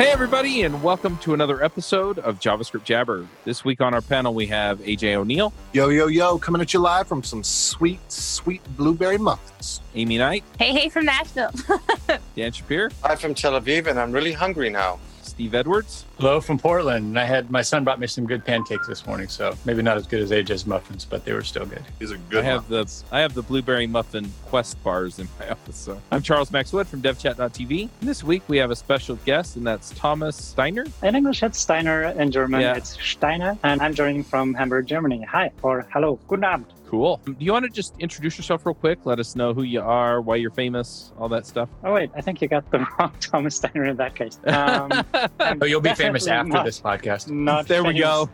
Hey, everybody, and welcome to another episode of JavaScript Jabber. This week on our panel, we have AJ O'Neal, Yo, yo, yo, coming at you live from some sweet, sweet blueberry muffins. Aimee Knight, Hey, hey, from Nashville. Dan Shappir, Hi from Tel Aviv, and I'm really hungry now. Steve Edwards, Hello from Portland. And I had my son brought me some good pancakes this morning, so maybe not as good as AJ's muffins, but they were still good. These are good. I good. have the. I have the blueberry muffin quest bars in my office. So I'm Charles Max Wood from DevChat.tv. And this week we have a special guest, and that's Thomas Steiner. In English, it's Steiner. In German, Yeah. it's Steiner. And I'm joining from Hamburg, Germany. Hi, or hello, guten Abend. Cool. Do you want to just introduce yourself real quick? Let us know who you are, why you're famous, all that stuff. Oh, wait, I think you got the wrong Thomas Steiner in that case. Um, Oh, you'll be famous after not- this podcast. Not there we go.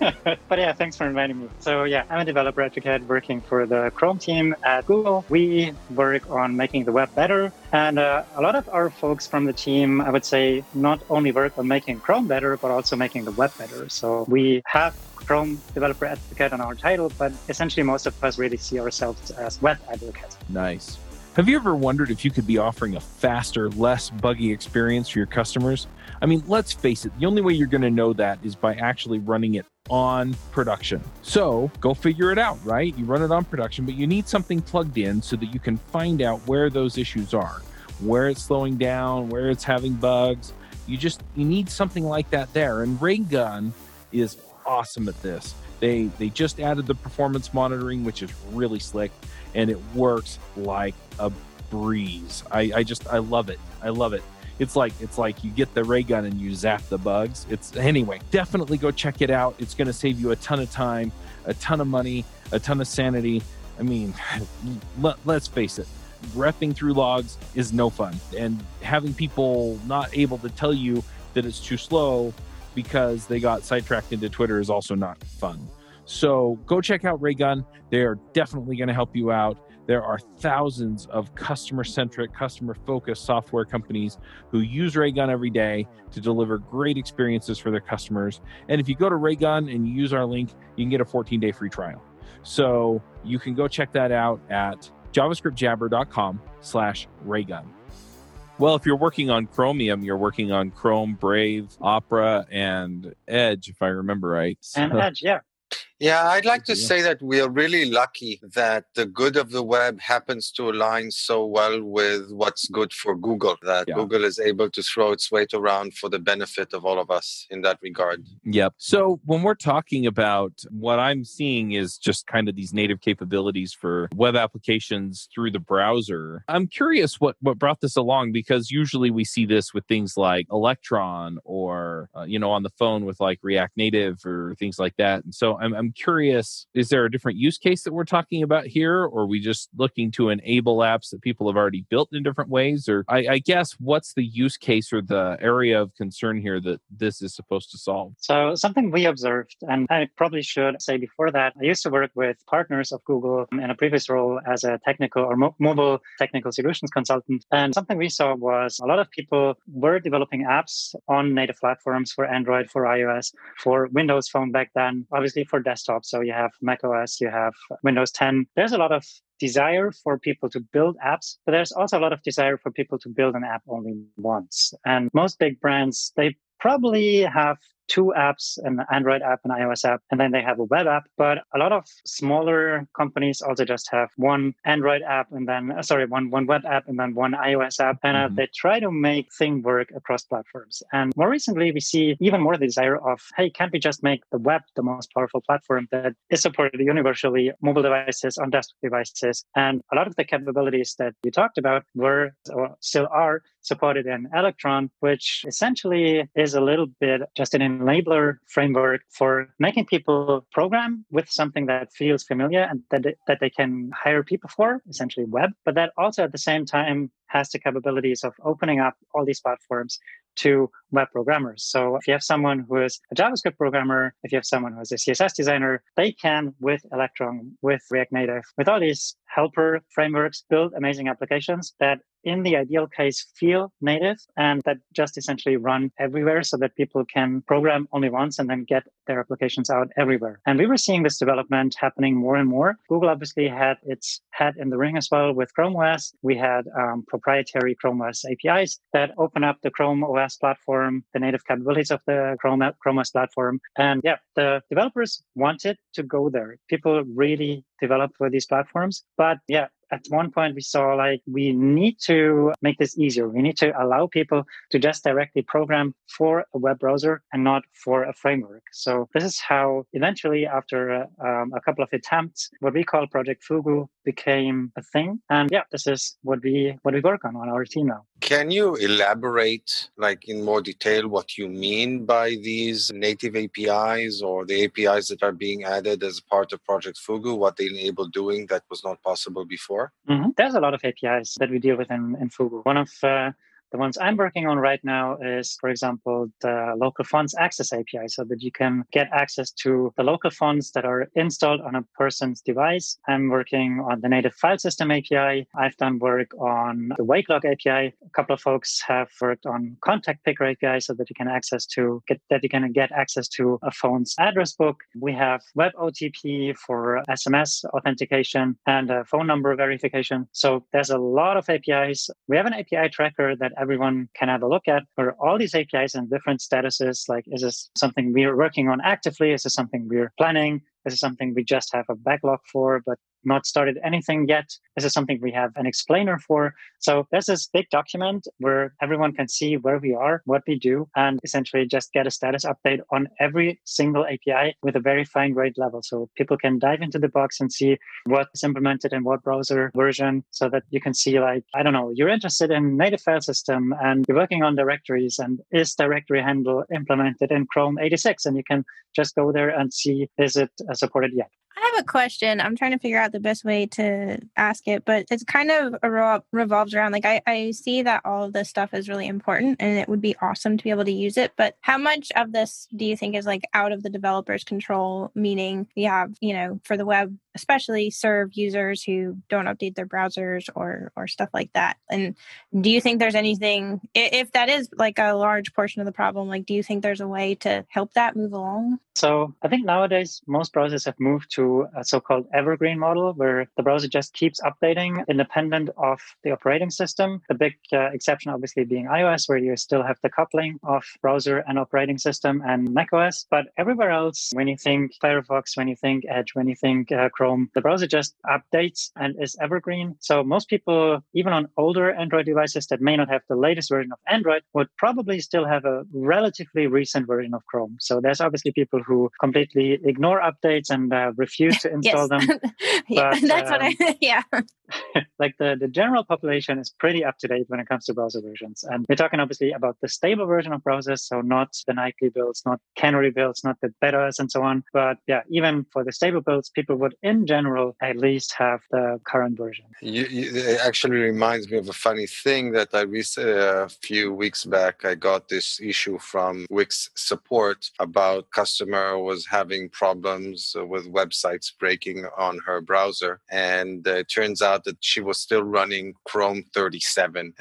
but yeah, thanks for inviting me. So yeah, I'm a developer advocate working for the Chrome team at Google. We work on making the web better. And uh, a lot of our folks from the team, I would say, not only work on making Chrome better, but also making the web better. So we have Chrome developer advocate on our title, but essentially most of us really see ourselves as web advocates. Nice. Have you ever wondered if you could be offering a faster, less buggy experience for your customers? I mean, let's face it, the only way you're going to know that is by actually running it on production. So go figure it out, right? You run it on production, but you need something plugged in so that you can find out where those issues are, where it's slowing down, where it's having bugs. You just you need something like that there. And Raygun is awesome at this. They they just added the performance monitoring, which is really slick, and it works like a breeze. I, I just I love it. I love it. It's like it's like you get the ray gun and you zap the bugs. It's anyway, definitely go check it out. It's gonna save you a ton of time, a ton of money, a ton of sanity. I mean, let, let's face it, repping through logs is no fun. And having people not able to tell you that it's too slow because they got sidetracked into Twitter is also not fun. So go check out Raygun. They are definitely going to help you out. There are thousands of customer centric, customer focused software companies who use Raygun every day to deliver great experiences for their customers. And if you go to Raygun and you use our link, you can get a 14 day free trial. So you can go check that out at javascriptjabber.com slash Raygun. Well, if you're working on Chromium, you're working on Chrome, Brave, Opera, and Edge, if I remember right. And Edge, yeah. Yeah, I'd like to say that we are really lucky that the good of the web happens to align so well with what's good for Google, that Yeah. Google is able to throw its weight around for the benefit of all of us in that regard. Yep. So when we're talking about what I'm seeing is just kind of these native capabilities for web applications through the browser. I'm curious what what brought this along because usually we see this with things like Electron or uh, you know on the phone with like React Native or things like that. And so I'm I'm curious is there a different use case that we're talking about here or are we just looking to enable apps that people have already built in different ways or I, I guess what's the use case or the area of concern here that this is supposed to solve? So something we observed, and I probably should say before that, I used to work with partners of Google in a previous role as a technical or mo- mobile technical solutions consultant. And something we saw was a lot of people were developing apps on native platforms for Android, for iOS, for Windows Phone back then, obviously for desktop. So you have Mac OS, you have Windows 10. There's a lot of desire for people to build apps, but there's also a lot of desire for people to build an app only once. And most big brands, they probably have two apps an android app and ios app and then they have a web app. But a lot of smaller companies also just have one android app and then uh, sorry one one web app and then one ios app. And uh, Mhm. they try to make thing work across platforms. And more recently we see even more the desire of hey can't we just make the web the most powerful platform that is supported universally mobile devices on desktop devices? And a lot of the capabilities that you talked about were or still are supported in Electron, which essentially is a little bit just an enabler framework for making people program with something that feels familiar and that they, that they can hire people for, essentially web, but that also at the same time has the capabilities of opening up all these platforms to web programmers. So if you have someone who is a JavaScript programmer, if you have someone who is a CSS designer, they can, with Electron, with React Native, with all these helper frameworks, build amazing applications that in the ideal case feel native and that just essentially run everywhere so that people can program only once and then get their applications out everywhere. And we were seeing this development happening more and more. Google obviously had its head in the ring as well with Chrome OS. We had um, proprietary Chrome OS APIs that open up the Chrome OS platform, the native capabilities of the Chrome, Chrome OS platform. And yeah, the developers wanted to go there. People really develop for these platforms. But yeah, at one point we saw like we need to make this easier. We need to allow people to just directly program for a web browser and not for a framework. So this is how eventually, after um, a couple of attempts, what we call Project Fugu became a thing. And yeah, this is what we what we work on on our team now. Can you elaborate, like in more detail, what you mean by these native APIs or the APIs that are being added as part of Project Fugu? What they enable doing that was not possible before? Mm-hmm. There's a lot of APIs that we deal with in, in Fugu. One of uh, the ones I'm working on right now is, for example, the local fonts access API so that you can get access to the local fonts that are installed on a person's device. I'm working on the native file system API. I've done work on the Wakelock API. A couple of folks have worked on contact picker API so that you can access to get that you can get access to a phone's address book. We have web OTP for SMS authentication and phone number verification. So there's a lot of APIs. We have an API tracker that everyone can have a look at where all these APIs and different statuses. Like, is this something we're working on actively? Is this something we're planning? Is this something we just have a backlog for, but not started anything yet. This is something we have an explainer for. So there's this big document where everyone can see where we are, what we do, and essentially just get a status update on every single API with a very fine grade level. So people can dive into the box and see what's implemented in what browser version so that you can see like, I don't know, you're interested in native file system and you're working on directories and is directory handle implemented in Chrome 86? And you can just go there and see, is it supported yet? I have a question. I'm trying to figure out the best way to ask it, but it's kind of revolves around like I, I see that all of this stuff is really important and it would be awesome to be able to use it. But how much of this do you think is like out of the developer's control? Meaning you have, you know, for the web, especially serve users who don't update their browsers or or stuff like that. And do you think there's anything if that is like a large portion of the problem, like do you think there's a way to help that move along? So I think nowadays most browsers have moved to a so-called evergreen model where the browser just keeps updating independent of the operating system. The big uh, exception obviously being iOS where you still have the coupling of browser and operating system and macOS. But everywhere else, when you think Firefox, when you think Edge, when you think uh, Chrome, the browser just updates and is evergreen. So most people, even on older Android devices that may not have the latest version of Android, would probably still have a relatively recent version of Chrome. So there's obviously people who completely ignore updates and uh, refuse refuse to install them. yeah, but, that's um, what I um, yeah. like the, the general population is pretty up to date when it comes to browser versions. And we're talking obviously about the stable version of browsers, so not the nightly builds, not canary builds, not the betas and so on. But yeah, even for the stable builds, people would in general at least have the current version. You, you, it actually reminds me of a funny thing that I recently, a few weeks back, I got this issue from Wix support about customer was having problems with websites websites breaking on her browser. And uh, it turns out that she was still running Chrome 37.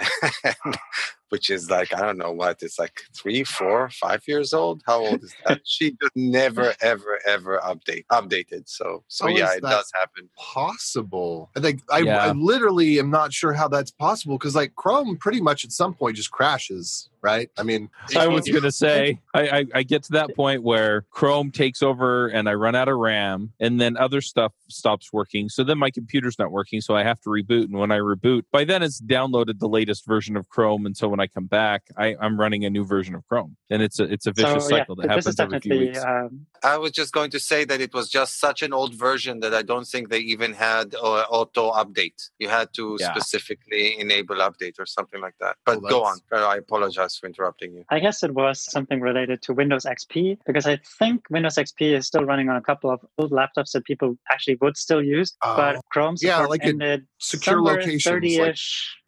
which is like I don't know what it's like three, four, five years old. How old is that? she just never, ever, ever update updated. So, so yeah, it does happen. Possible. I think I, yeah. I literally am not sure how that's possible because like Chrome pretty much at some point just crashes right? I mean, I was going to say, I, I, I, get to that point where Chrome takes over and I run out of RAM, and then other stuff stops working. So then my computer's not working, so I have to reboot. And when I reboot, by then it's downloaded the latest version of Chrome, and so when I come back, I, am running a new version of Chrome, and it's a it's a vicious so, cycle yeah, that happens every few weeks. Um, I was just going to say that it was just such an old version that I don't think they even had uh, auto update. You had to yeah. specifically enable update or something like that. But well, go on. I apologize for interrupting you. I guess it was something related to Windows XP because I think Windows XP is still running on a couple of old laptops that people actually would still use, but oh. Chrome yeah, like ended secure locations, 30-ish. Like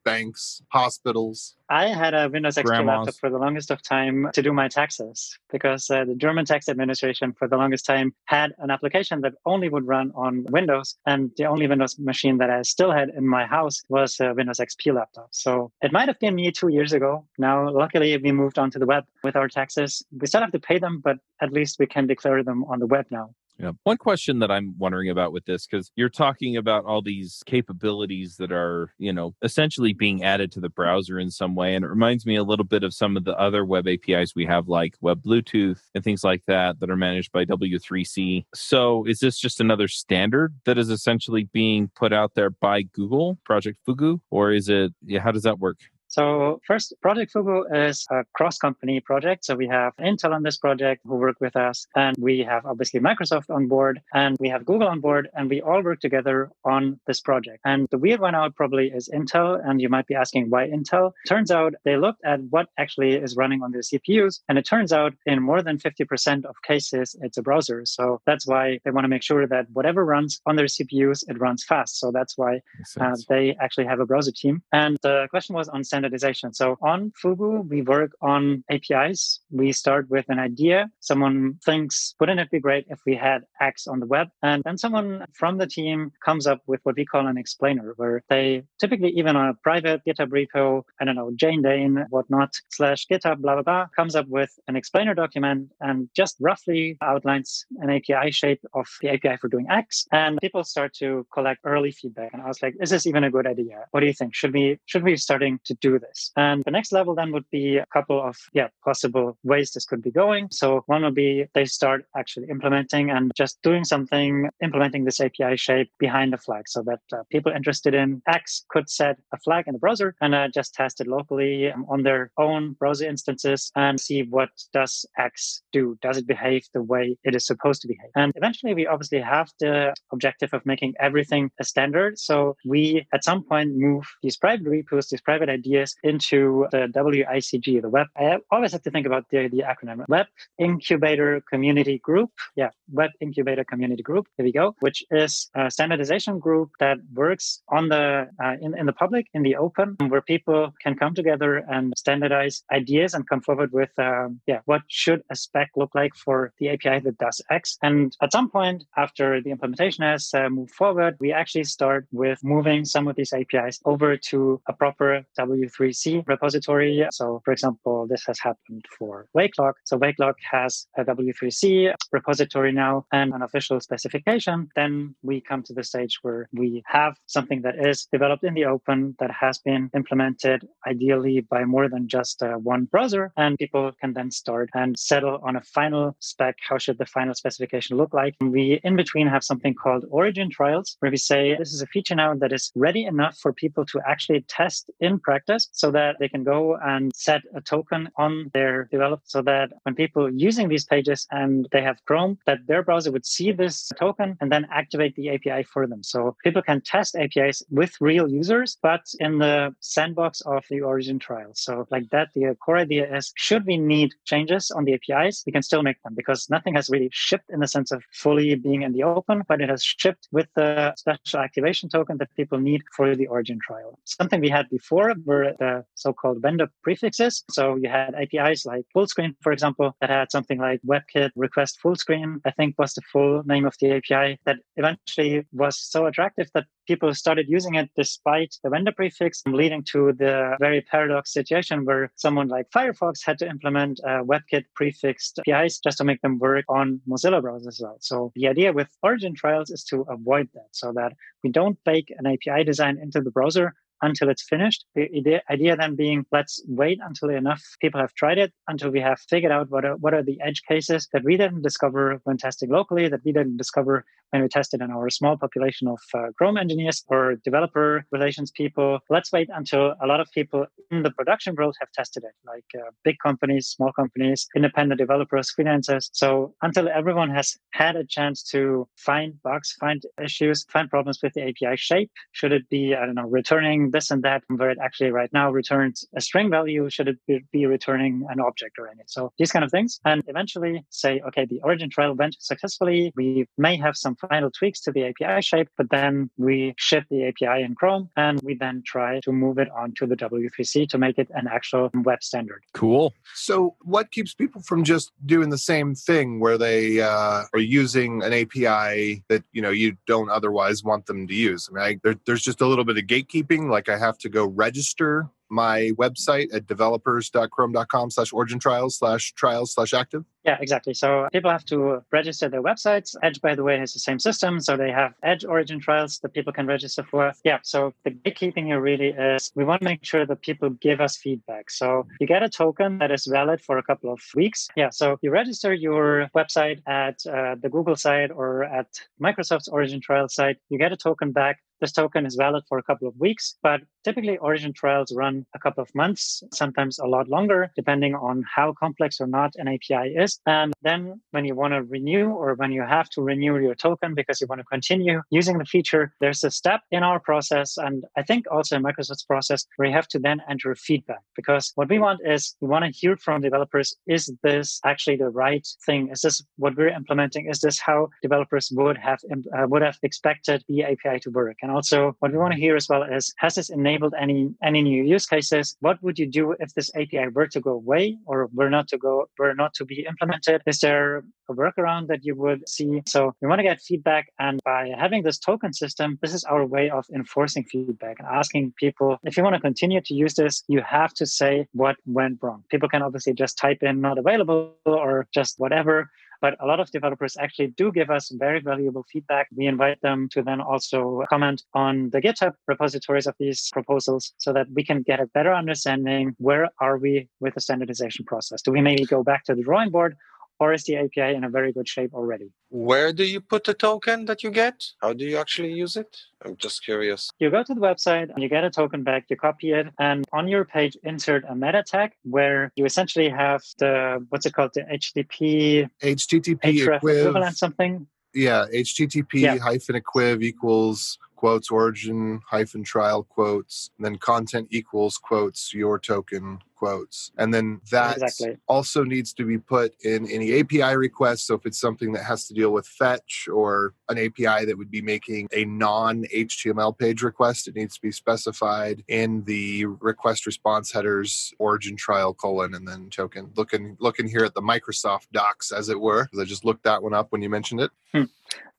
banks, hospitals. I had a Windows XP Grandmas. laptop for the longest of time to do my taxes because uh, the German tax administration for the longest time had an application that only would run on Windows. And the only Windows machine that I still had in my house was a Windows XP laptop. So it might have been me two years ago. Now, luckily, we moved on to the web with our taxes. We still have to pay them, but at least we can declare them on the web now. Yeah. One question that I'm wondering about with this, because you're talking about all these capabilities that are, you know, essentially being added to the browser in some way. And it reminds me a little bit of some of the other web APIs we have, like Web Bluetooth and things like that, that are managed by W3C. So is this just another standard that is essentially being put out there by Google, Project Fugu? Or is it, yeah, how does that work? So first, Project Fugu is a cross-company project. So we have Intel on this project who work with us, and we have obviously Microsoft on board, and we have Google on board, and we all work together on this project. And the weird one out probably is Intel, and you might be asking why Intel. Turns out they looked at what actually is running on their CPUs, and it turns out in more than 50% of cases, it's a browser. So that's why they want to make sure that whatever runs on their CPUs, it runs fast. So that's why uh, they actually have a browser team. And the question was on standard standardization. So on Fugu, we work on APIs. We start with an idea. Someone thinks, wouldn't it be great if we had X on the web? And then someone from the team comes up with what we call an explainer, where they typically even on a private GitHub repo, I don't know, Jane Dane, whatnot, slash GitHub, blah, blah, blah, comes up with an explainer document and just roughly outlines an API shape of the API for doing X. And people start to collect early feedback. And I was like, is this even a good idea? What do you think? Should we should we be starting to do this. And the next level then would be a couple of yeah possible ways this could be going. So one would be they start actually implementing and just doing something, implementing this API shape behind the flag, so that uh, people interested in X could set a flag in the browser and uh, just test it locally um, on their own browser instances and see what does X do. Does it behave the way it is supposed to behave? And eventually, we obviously have the objective of making everything a standard. So we at some point move these private repos, these private ideas years into the WICG, the web. I always have to think about the, the acronym Web Incubator Community Group. Yeah, Web Incubator Community Group. Here we go, which is a standardization group that works on the uh, in, in the public, in the open, where people can come together and standardize ideas and come forward with um, yeah, what should a spec look like for the API that does X. And at some point after the implementation has uh, moved forward, we actually start with moving some of these APIs over to a proper W 3 c repository. So, for example, this has happened for Wakelock. So, Wakelock has a W3C repository now and an official specification. Then we come to the stage where we have something that is developed in the open that has been implemented ideally by more than just uh, one browser. And people can then start and settle on a final spec. How should the final specification look like? And we, in between, have something called origin trials, where we say this is a feature now that is ready enough for people to actually test in practice so that they can go and set a token on their developed so that when people using these pages and they have Chrome, that their browser would see this token and then activate the API for them. So people can test APIs with real users, but in the sandbox of the origin trial. So like that, the core idea is should we need changes on the APIs, we can still make them because nothing has really shipped in the sense of fully being in the open, but it has shipped with the special activation token that people need for the origin trial. Something we had before were the so-called vendor prefixes. So you had APIs like Fullscreen, for example, that had something like WebKit request Fullscreen, I think was the full name of the API that eventually was so attractive that people started using it despite the vendor prefix, leading to the very paradox situation where someone like Firefox had to implement uh, WebKit prefixed APIs just to make them work on Mozilla browsers as well. So the idea with origin trials is to avoid that so that we don't bake an API design into the browser until it's finished. The idea then being let's wait until enough people have tried it, until we have figured out what are, what are the edge cases that we didn't discover when testing locally, that we didn't discover when we tested in our small population of uh, Chrome engineers or developer relations people. Let's wait until a lot of people in the production world have tested it, like uh, big companies, small companies, independent developers, freelancers. So until everyone has had a chance to find bugs, find issues, find problems with the API shape, should it be, I don't know, returning this and that, where it actually right now returns a string value, should it be returning an object or anything? So these kind of things. And eventually say, okay, the origin trial went successfully. We may have some some final tweaks to the API shape, but then we ship the API in Chrome and we then try to move it onto the W3C to make it an actual web standard. Cool. So, what keeps people from just doing the same thing where they uh, are using an API that you know you don't otherwise want them to use? I mean, I, there, there's just a little bit of gatekeeping, like I have to go register my website at developers.chrome.com slash origin trials slash trials slash active? Yeah, exactly. So people have to register their websites. Edge, by the way, has the same system. So they have Edge origin trials that people can register for. Yeah. So the gatekeeping here really is we want to make sure that people give us feedback. So you get a token that is valid for a couple of weeks. Yeah. So you register your website at uh, the Google site or at Microsoft's origin trial site. You get a token back. This token is valid for a couple of weeks, but typically origin trials run a couple of months, sometimes a lot longer, depending on how complex or not an API is. And then when you want to renew or when you have to renew your token because you want to continue using the feature, there's a step in our process. And I think also in Microsoft's process where you have to then enter feedback because what we want is we want to hear from developers. Is this actually the right thing? Is this what we're implementing? Is this how developers would have, uh, would have expected the API to work? And also what we want to hear as well is, has this enabled any, any new use cases? What would you do if this API were to go away or were not to go, were not to be implemented? Is there a workaround that you would see? So we want to get feedback. And by having this token system, this is our way of enforcing feedback and asking people, if you want to continue to use this, you have to say what went wrong. People can obviously just type in not available or just whatever. But a lot of developers actually do give us very valuable feedback. We invite them to then also comment on the GitHub repositories of these proposals so that we can get a better understanding where are we with the standardization process? Do we maybe go back to the drawing board or is the API in a very good shape already? Where do you put the token that you get? How do you actually use it? I'm just curious. You go to the website, and you get a token back, you copy it, and on your page, insert a meta tag where you essentially have the what's it called, the HTTP HTTP href equivalent something. Yeah, HTTP yeah. hyphen equiv equals quotes origin hyphen trial quotes, then content equals quotes your token quotes. And then that exactly. also needs to be put in any API request. So if it's something that has to deal with fetch or an API that would be making a non HTML page request, it needs to be specified in the request response headers origin trial colon and then token. Looking looking here at the Microsoft docs as it were, because I just looked that one up when you mentioned it. Hmm.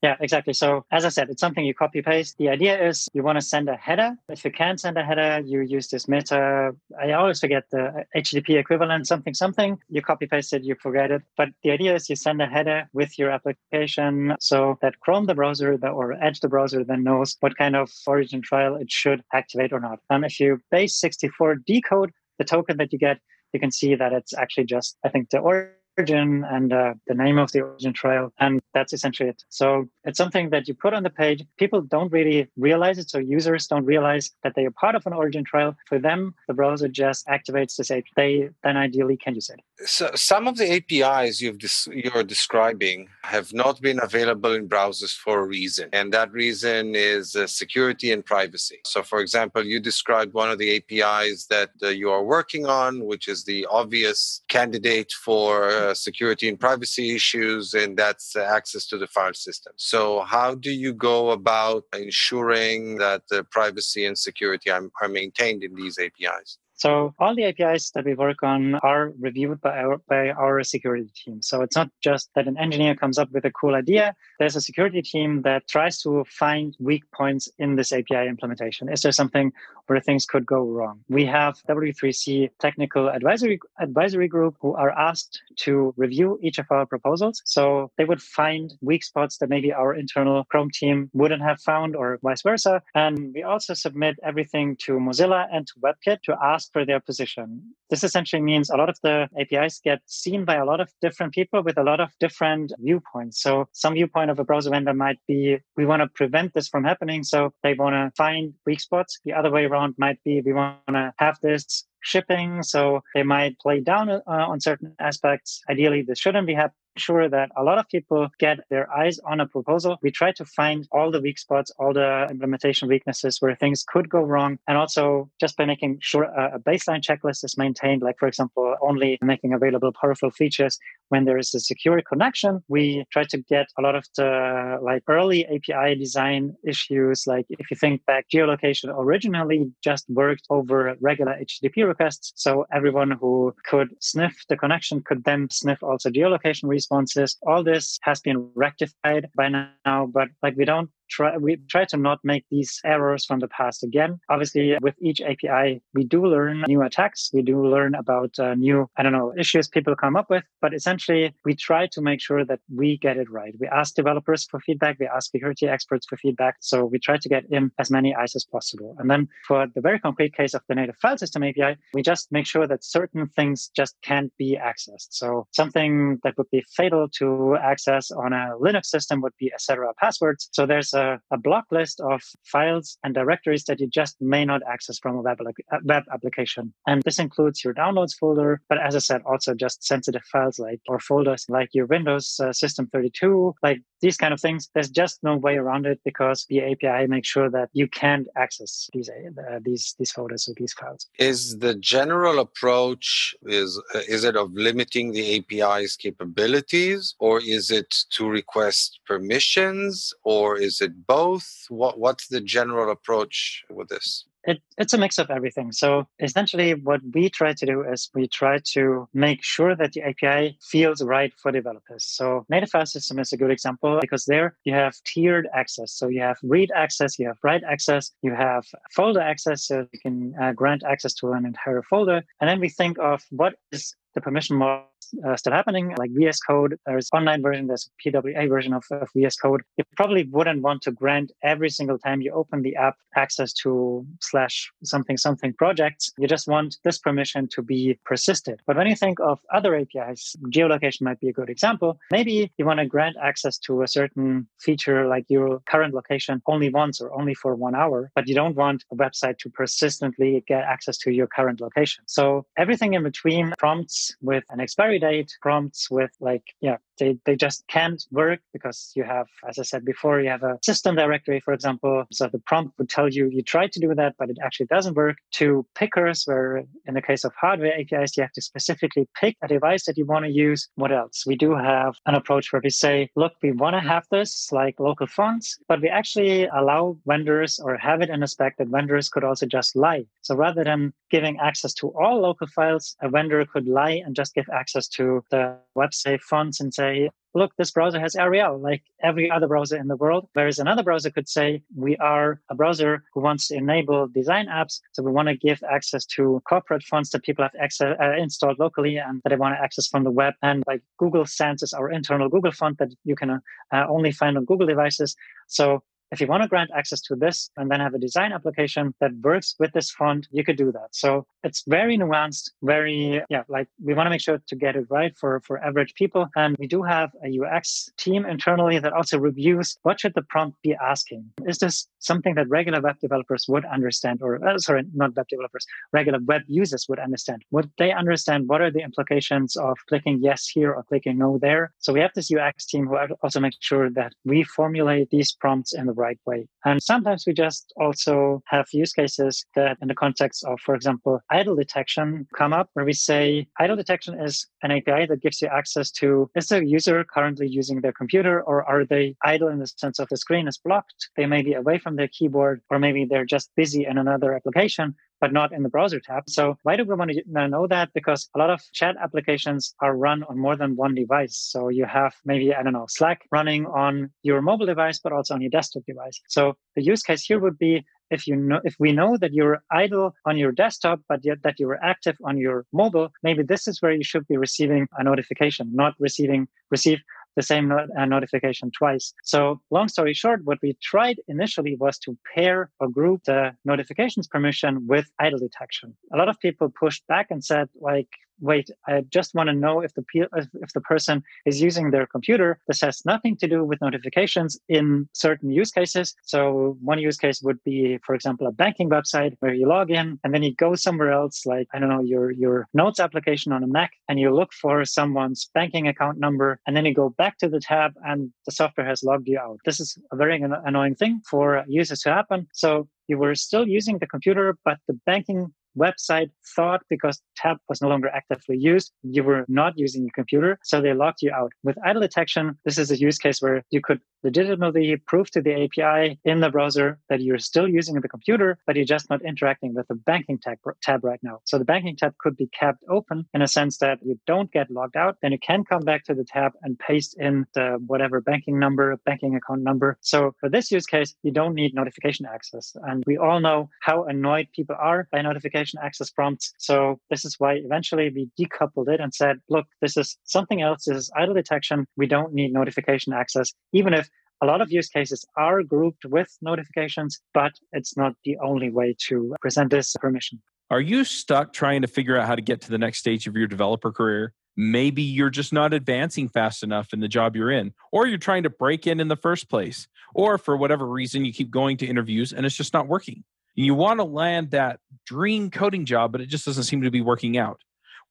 Yeah, exactly. So as I said, it's something you copy paste. The idea is you want to send a header. If you can't send a header, you use this meta. I always forget the uh, HTTP equivalent, something, something. You copy paste it, you forget it. But the idea is you send a header with your application so that Chrome, the browser, or Edge, the browser, then knows what kind of origin trial it should activate or not. And if you base 64 decode the token that you get, you can see that it's actually just, I think, the origin origin and uh, the name of the origin trial. And that's essentially it. So it's something that you put on the page. People don't really realize it. So users don't realize that they are part of an origin trial. For them, the browser just activates this API. They then ideally can use it. So some of the APIs you've dis- you're describing have not been available in browsers for a reason. And that reason is uh, security and privacy. So for example, you described one of the APIs that uh, you are working on, which is the obvious candidate for security and privacy issues, and that's access to the file system. So, how do you go about ensuring that the privacy and security are, are maintained in these APIs? So all the APIs that we work on are reviewed by our, by our security team. So it's not just that an engineer comes up with a cool idea. There's a security team that tries to find weak points in this API implementation. Is there something where things could go wrong? We have W3C technical advisory advisory group who are asked to review each of our proposals. So they would find weak spots that maybe our internal Chrome team wouldn't have found or vice versa. And we also submit everything to Mozilla and to WebKit to ask ask for their position. This essentially means a lot of the APIs get seen by a lot of different people with a lot of different viewpoints. So some viewpoint of a browser vendor might be, we want to prevent this from happening. So they want to find weak spots. The other way around might be, we want to have this shipping. So they might play down uh, on certain aspects. Ideally, this shouldn't be happening sure that a lot of people get their eyes on a proposal. We try to find all the weak spots, all the implementation weaknesses where things could go wrong. And also just by making sure uh, a baseline checklist is maintained, like, for example, only making available powerful features, when there is a secure connection, we try to get a lot of the like early API design issues. Like if you think back, geolocation originally just worked over regular HTTP requests. So everyone who could sniff the connection could then sniff also geolocation responses. All this has been rectified by now, but like we don't try we try to not make these errors from the past again. Obviously with each api we do learn new attacks. We do learn about uh, new i don't know issues people come up with. But essentially we try to make sure that we get it right. We ask developers for feedback. We ask security experts for feedback. So we try to get in as many eyes as possible. And then for the very concrete case of the native file system api we just make sure that certain things just can't be accessed. So something that would be fatal to access on a linux system would be etc passwords. So there's a, a block list of files and directories that you just may not access from a web, web application. And this includes your downloads folder, but as I said, also just sensitive files like or folders like your Windows uh, System 32, like these kind of things. There's just no way around it because the API makes sure that you can't access these uh, these these folders or these files. Is the general approach is uh, is it of limiting the API's capabilities, or is it to request permissions, or is it both? What what's the general approach with this? it, it's a mix of everything. So essentially, what we try to do is we try to make sure that the API feels right for developers. So native file system is a good example because there you have tiered access. So you have read access, you have write access, you have folder access, so you can uh, grant access to an entire folder. And then we think of what is the permission model uh, still happening, like VS Code. There's online version, there's a PWA version of, of, VS Code. You probably wouldn't want to grant every single time you open the app access to slash something something projects. You just want this permission to be persisted. But when you think of other APIs, geolocation might be a good example. Maybe you want to grant access to a certain feature like your current location only once or only for one hour, but you don't want a website to persistently get access to your current location. So everything in between prompts with an expiry date prompts with like, yeah, they, they just can't work because you have, as I said before, you have a system directory, for example. So the prompt would tell you you tried to do that, but it actually doesn't work. To pickers, where in the case of hardware APIs, you have to specifically pick a device that you want to use. What else? We do have an approach where we say, look, we want to have this like local fonts, but we actually allow vendors or have it in a spec that vendors could also just lie. So rather than giving access to all local files, a vendor could lie and just give access to the website fonts and say, look, this browser has Arial like every other browser in the world. Whereas another browser could say, we are a browser who wants to enable design apps. So we want to give access to corporate fonts that people have access, uh, installed locally and that they want to access from the web. And like Google Sans is our internal Google font that you can uh, only find on Google devices. So if you want to grant access to this and then have a design application that works with this font, you could do that. So it's very nuanced, very, yeah, like we want to make sure to get it right for, for average people. And we do have a UX team internally that also reviews what should the prompt be asking? Is this something that regular web developers would understand or, uh, sorry, not web developers, regular web users would understand? Would they understand what are the implications of clicking yes here or clicking no there? So we have this UX team who also makes sure that we formulate these prompts in the right way. And sometimes we just also have use cases that, in the context of, for example, idle detection, come up where we say idle detection is an API that gives you access to is the user currently using their computer or are they idle in the sense of the screen is blocked? They may be away from their keyboard or maybe they're just busy in another application but not in the browser tab. So why do we want to know that? Because a lot of chat applications are run on more than one device. So you have maybe, I don't know, Slack running on your mobile device, but also on your desktop device. So the use case here would be if you know if we know that you're idle on your desktop but yet that you're active on your mobile maybe this is where you should be receiving a notification not receiving receive the same not- uh, notification twice. So long story short, what we tried initially was to pair or group the notifications permission with idle detection. A lot of people pushed back and said like, wait, I just want to know if the if the person is using their computer. This has nothing to do with notifications in certain use cases. So one use case would be, for example, a banking website where you log in and then you go somewhere else, like I don't know, your your notes application on a Mac, and you look for someone's banking account number, and then you go back to the tab, and the software has logged you out. This is a very annoying thing for users to happen. So you were still using the computer, but the banking website thought because tab was no longer actively used, you were not using your computer. So they locked you out. With idle detection, this is a use case where you could legitimately prove to the API in the browser that you're still using the computer, but you're just not interacting with the banking tab, tab right now. So the banking tab could be kept open in a sense that you don't get logged out. Then you can come back to the tab and paste in the whatever banking number, banking account number. So for this use case, you don't need notification access. And we all know how annoyed people are by notification access prompts. So this is why eventually we decoupled it and said, look, this is something else. This is idle detection. We don't need notification access, even if a lot of use cases are grouped with notifications, but it's not the only way to present this permission. Are you stuck trying to figure out how to get to the next stage of your developer career? Maybe you're just not advancing fast enough in the job you're in, or you're trying to break in in the first place, or for whatever reason, you keep going to interviews and it's just not working. You want to land that dream coding job, but it just doesn't seem to be working out.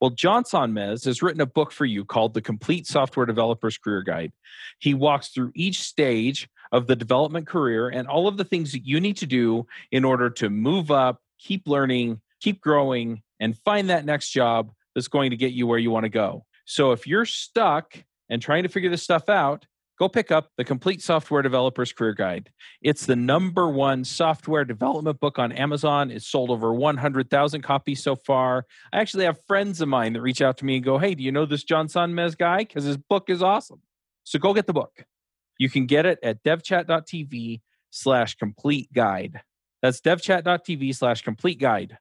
Well, John Sonmez has written a book for you called The Complete Software Developer's Career Guide. He walks through each stage of the development career and all of the things that you need to do in order to move up, keep learning, keep growing, and find that next job that's going to get you where you want to go. So if you're stuck and trying to figure this stuff out, go pick up the Complete Software Developer's Career Guide. It's the number one software development book on Amazon. It's sold over 100,000 copies so far. I actually have friends of mine that reach out to me and go, Hey, do you know this John Sonmez guy? Because his book is awesome. So go get the book. You can get it at devchat.tv slash complete guide. That's devchat.tv slash complete guide.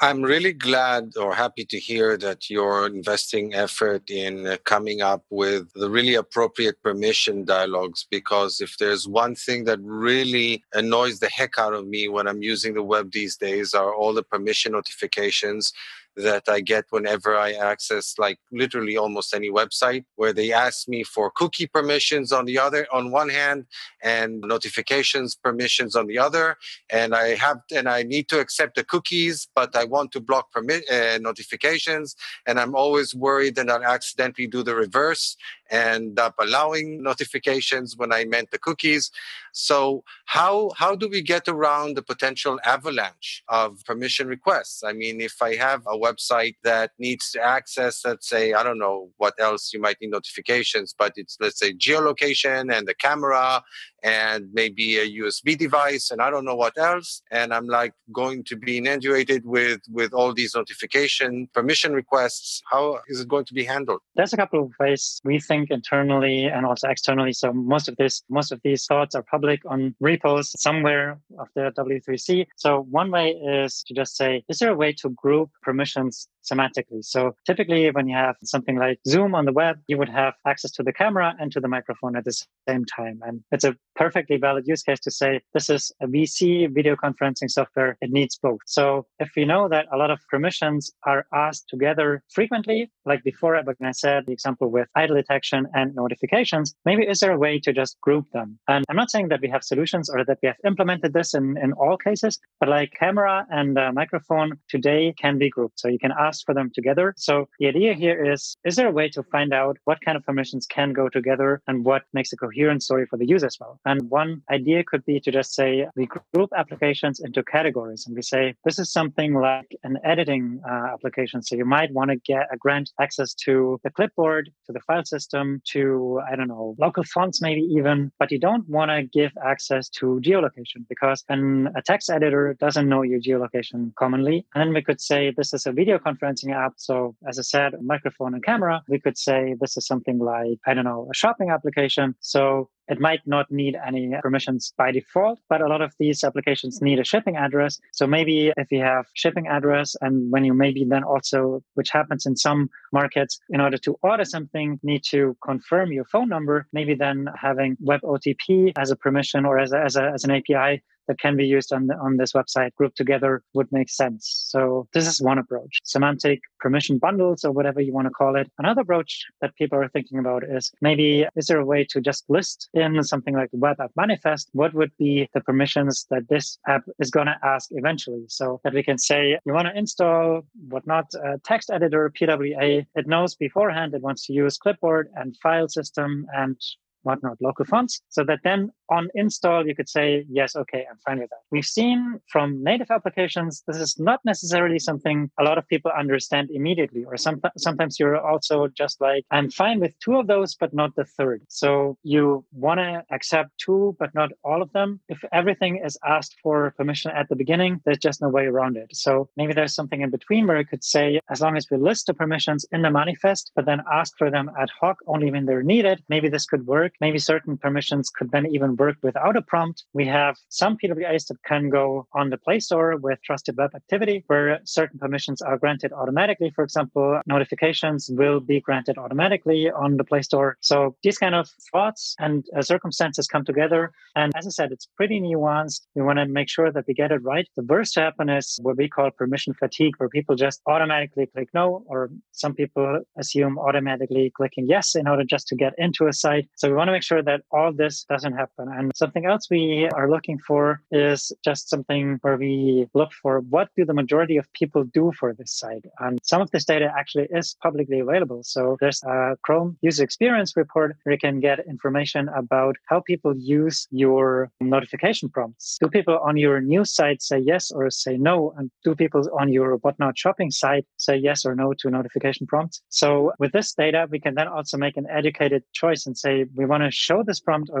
I'm really glad or happy to hear that you're investing effort in uh, coming up with the really appropriate permission dialogues because if there's one thing that really annoys the heck out of me when I'm using the web these days are all the permission notifications that I get whenever I access like literally almost any website where they ask me for cookie permissions on the other on one hand and notifications permissions on the other and I have and I need to accept the cookies but I want to block permit uh, notifications and I'm always worried that I'll accidentally do the reverse end up allowing notifications when I meant the cookies. So how how do we get around the potential avalanche of permission requests? I mean, if I have a website that needs to access, let's say, I don't know what else you might need notifications, but it's let's say geolocation and the camera and maybe a USB device and I don't know what else. And I'm like going to be inundated with with all these notification permission requests. How is it going to be handled? There's a couple of ways we think internally and also externally. So most of this, most of these thoughts are public on repos somewhere of the W3C. So one way is to just say, is there a way to group permissions semantically. So typically when you have something like Zoom on the web, you would have access to the camera and to the microphone at the same time. And it's a perfectly valid use case to say this is a VC video conferencing software. It needs both. So if we know that a lot of permissions are asked together frequently, like before when I said the example with idle detection and notifications, maybe is there a way to just group them? And I'm not saying that we have solutions or that we have implemented this in, in all cases, but like camera and uh, microphone today can be grouped. So you can ask for them together. So the idea here is, is there a way to find out what kind of permissions can go together and what makes a coherent story for the user as well? And one idea could be to just say we group applications into categories and we say this is something like an editing uh, application. So you might want to get a grant access to the clipboard, to the file system, to, I don't know, local fonts, maybe even, but you don't want to give access to geolocation because an, a text editor doesn't know your geolocation commonly. And then we could say this is a video conferencing app. So as I said, microphone and camera, we could say this is something like, I don't know, a shopping application. So it might not need any permissions by default, but a lot of these applications need a shipping address. So maybe if you have shipping address and when you maybe then also, which happens in some markets, in order to order something, need to confirm your phone number, maybe then having web OTP as a permission or as, a, as, a, as an API that can be used on, the, on this website grouped together would make sense. So this is one approach. Semantic permission bundles or whatever you want to call it. Another approach that people are thinking about is maybe is there a way to just list in something like web app manifest what would be the permissions that this app is going to ask eventually so that we can say you want to install whatnot a text editor PWA. It knows beforehand it wants to use clipboard and file system and whatnot, local fonts, so that then on install, you could say, yes, okay, I'm fine with that. We've seen from native applications, this is not necessarily something a lot of people understand immediately, or some, sometimes you're also just like, I'm fine with two of those, but not the third. So you want to accept two, but not all of them. If everything is asked for permission at the beginning, there's just no way around it. So maybe there's something in between where you could say, as long as we list the permissions in the manifest, but then ask for them ad hoc only when they're needed, maybe this could work. Maybe certain permissions could then even work without a prompt. We have some PWAs that can go on the Play Store with Trusted Web Activity, where certain permissions are granted automatically. For example, notifications will be granted automatically on the Play Store. So these kind of thoughts and uh, circumstances come together. And as I said, it's pretty nuanced. We want to make sure that we get it right. The worst to happen is what we call permission fatigue, where people just automatically click no, or some people assume automatically clicking yes in order just to get into a site. So we want to make sure that all this doesn't happen. And something else we are looking for is just something where we look for what do the majority of people do for this site. And some of this data actually is publicly available. So there's a Chrome user experience report where you can get information about how people use your notification prompts. Do people on your news site say yes or say no? And do people on your whatnot shopping site say yes or no to notification prompts? So with this data, we can then also make an educated choice and say, we want to show this prompt or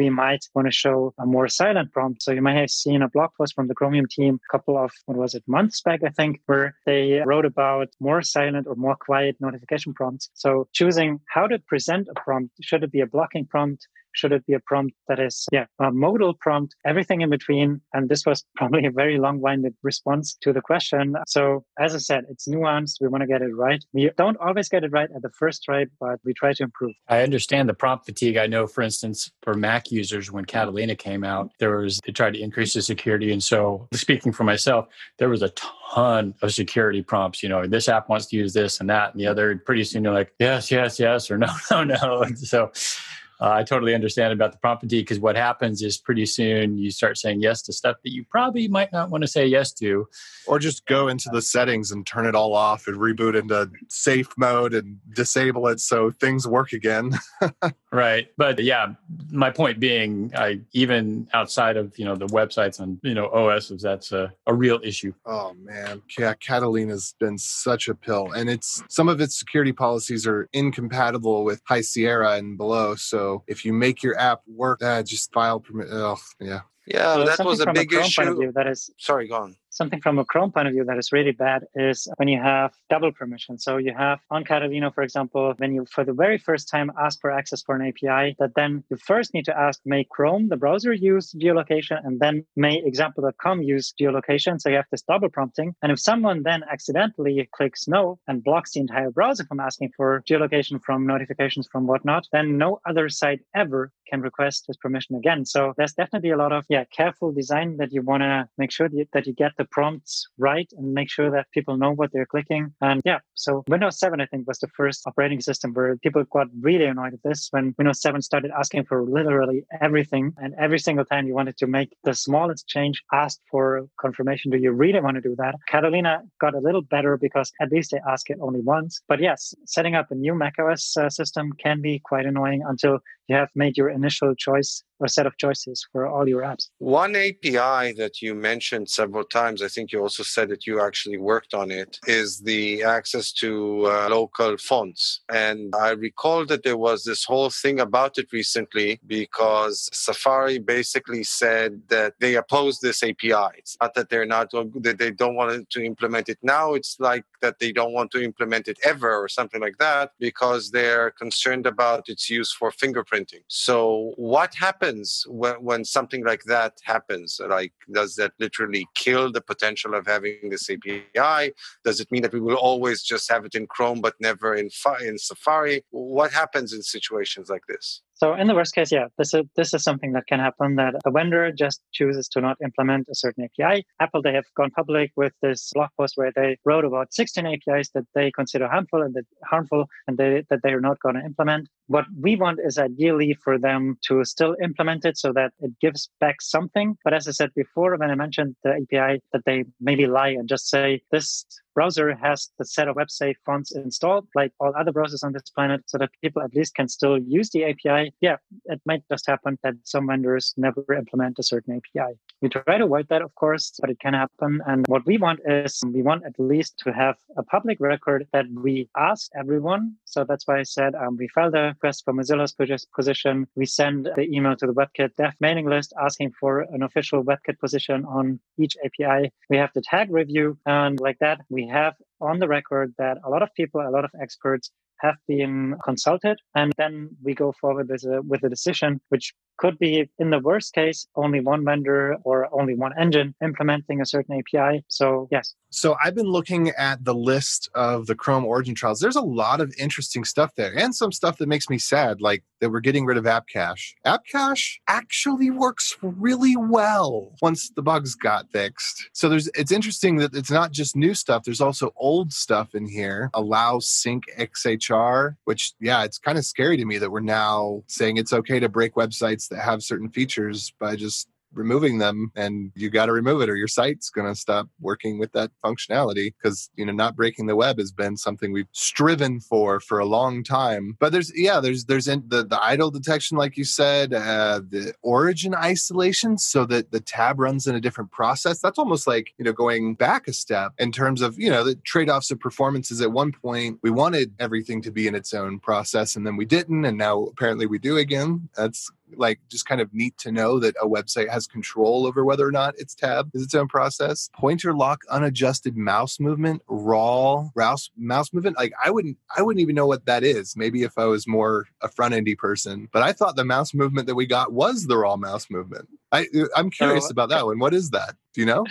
we might want to show a more silent prompt. So you might have seen a blog post from the Chromium team a couple of, what was it, months back, I think, where they wrote about more silent or more quiet notification prompts. So choosing how to present a prompt, should it be a blocking prompt? Should it be a prompt that is, yeah, a modal prompt, everything in between? And this was probably a very long winded response to the question. So as I said, it's nuanced. We want to get it right. We don't always get it right at the first try, but we try to improve. I understand the prompt fatigue. I know, for instance, for Mac users, when Catalina came out, there was, they tried to increase the security. And so speaking for myself, there was a ton of security prompts. You know, this app wants to use this and that and the other. Pretty soon you're like, yes, yes, yes, or no, no, no. And so uh, I totally understand about the prompt fatigue because what happens is pretty soon you start saying yes to stuff that you probably might not want to say yes to. Or just go into the settings and turn it all off and reboot into safe mode and disable it so things work again. right. But yeah, my point being, I even outside of you know the websites on you know OSs, that's a, a real issue. Oh man, yeah, Catalina's been such a pill, and it's some of its security policies are incompatible with High Sierra and below. So if you make your app work, uh, just file permit. Oh, yeah. Yeah, so that was a big a issue. That is sorry, go on something from a Chrome point of view that is really bad is when you have double permission. So you have on Catalina, for example, when you for the very first time ask for access for an API, that then you first need to ask may Chrome, the browser, use geolocation, and then may example.com use geolocation. So you have this double prompting. And if someone then accidentally clicks no and blocks the entire browser from asking for geolocation from notifications from whatnot, then no other site ever can request this permission again. So there's definitely a lot of yeah careful design that you want to make sure that you get the prompts right and make sure that people know what they're clicking. And yeah, so Windows 7, I think, was the first operating system where people got really annoyed at this when Windows 7 started asking for literally everything. And every single time you wanted to make the smallest change, asked for confirmation. Do you really want to do that? Catalina got a little better because at least they ask it only once. But yes, setting up a new macOS uh, system can be quite annoying until you have made your initial choice or set of choices for all your apps. One API that you mentioned several times, I think you also said that you actually worked on it, is the access to uh, local fonts. And I recall that there was this whole thing about it recently because Safari basically said that they oppose this API. It's not that they're not, that they don't want to implement it now. It's like that they don't want to implement it ever or something like that because they're concerned about its use for fingerprinting. So what happens? Happens when, when something like that happens? Like, does that literally kill the potential of having this API? Does it mean that we will always just have it in Chrome but never in, in Safari? What happens in situations like this? So in the worst case, yeah, this is this is something that can happen that a vendor just chooses to not implement a certain API. Apple they have gone public with this blog post where they wrote about 16 APIs that they consider harmful and that harmful and they, that they are not going to implement. What we want is ideally for them to still implement it so that it gives back something. But as I said before, when I mentioned the API, that they maybe lie and just say this browser has the set of WebSafe fonts installed, like all other browsers on this planet, so that people at least can still use the API. Yeah, it might just happen that some vendors never implement a certain API. We try to avoid that, of course, but it can happen. And what we want is we want at least to have a public record that we ask everyone. So that's why I said um, we filed a request for Mozilla's position. We send the email to the WebKit dev mailing list asking for an official WebKit position on each API. We have the tag review. And like that, we have on the record that a lot of people, a lot of experts have been consulted and then we go forward with a, with a decision which could be in the worst case only one vendor or only one engine implementing a certain api so yes so I've been looking at the list of the Chrome origin trials. There's a lot of interesting stuff there and some stuff that makes me sad, like that we're getting rid of App Cache. App Cache actually works really well once the bugs got fixed. So there's it's interesting that it's not just new stuff, there's also old stuff in here. Allow sync XHR, which yeah, it's kind of scary to me that we're now saying it's okay to break websites that have certain features by just removing them and you got to remove it or your site's going to stop working with that functionality because you know not breaking the web has been something we've striven for for a long time. But there's yeah there's there's in the, the idle detection like you said uh, the origin isolation so that the tab runs in a different process. That's almost like you know going back a step in terms of you know the trade-offs of performances. At one point we wanted everything to be in its own process and then we didn't and now apparently we do again. That's like just kind of neat to know that a website has control over whether or not its tab is its own process. Pointer lock unadjusted mouse movement, raw mouse mouse movement. Like I wouldn't I wouldn't even know what that is. Maybe if I was more a front endy person, but I thought the mouse movement that we got was the raw mouse movement. I I'm curious so, about that one. What is that? Do you know?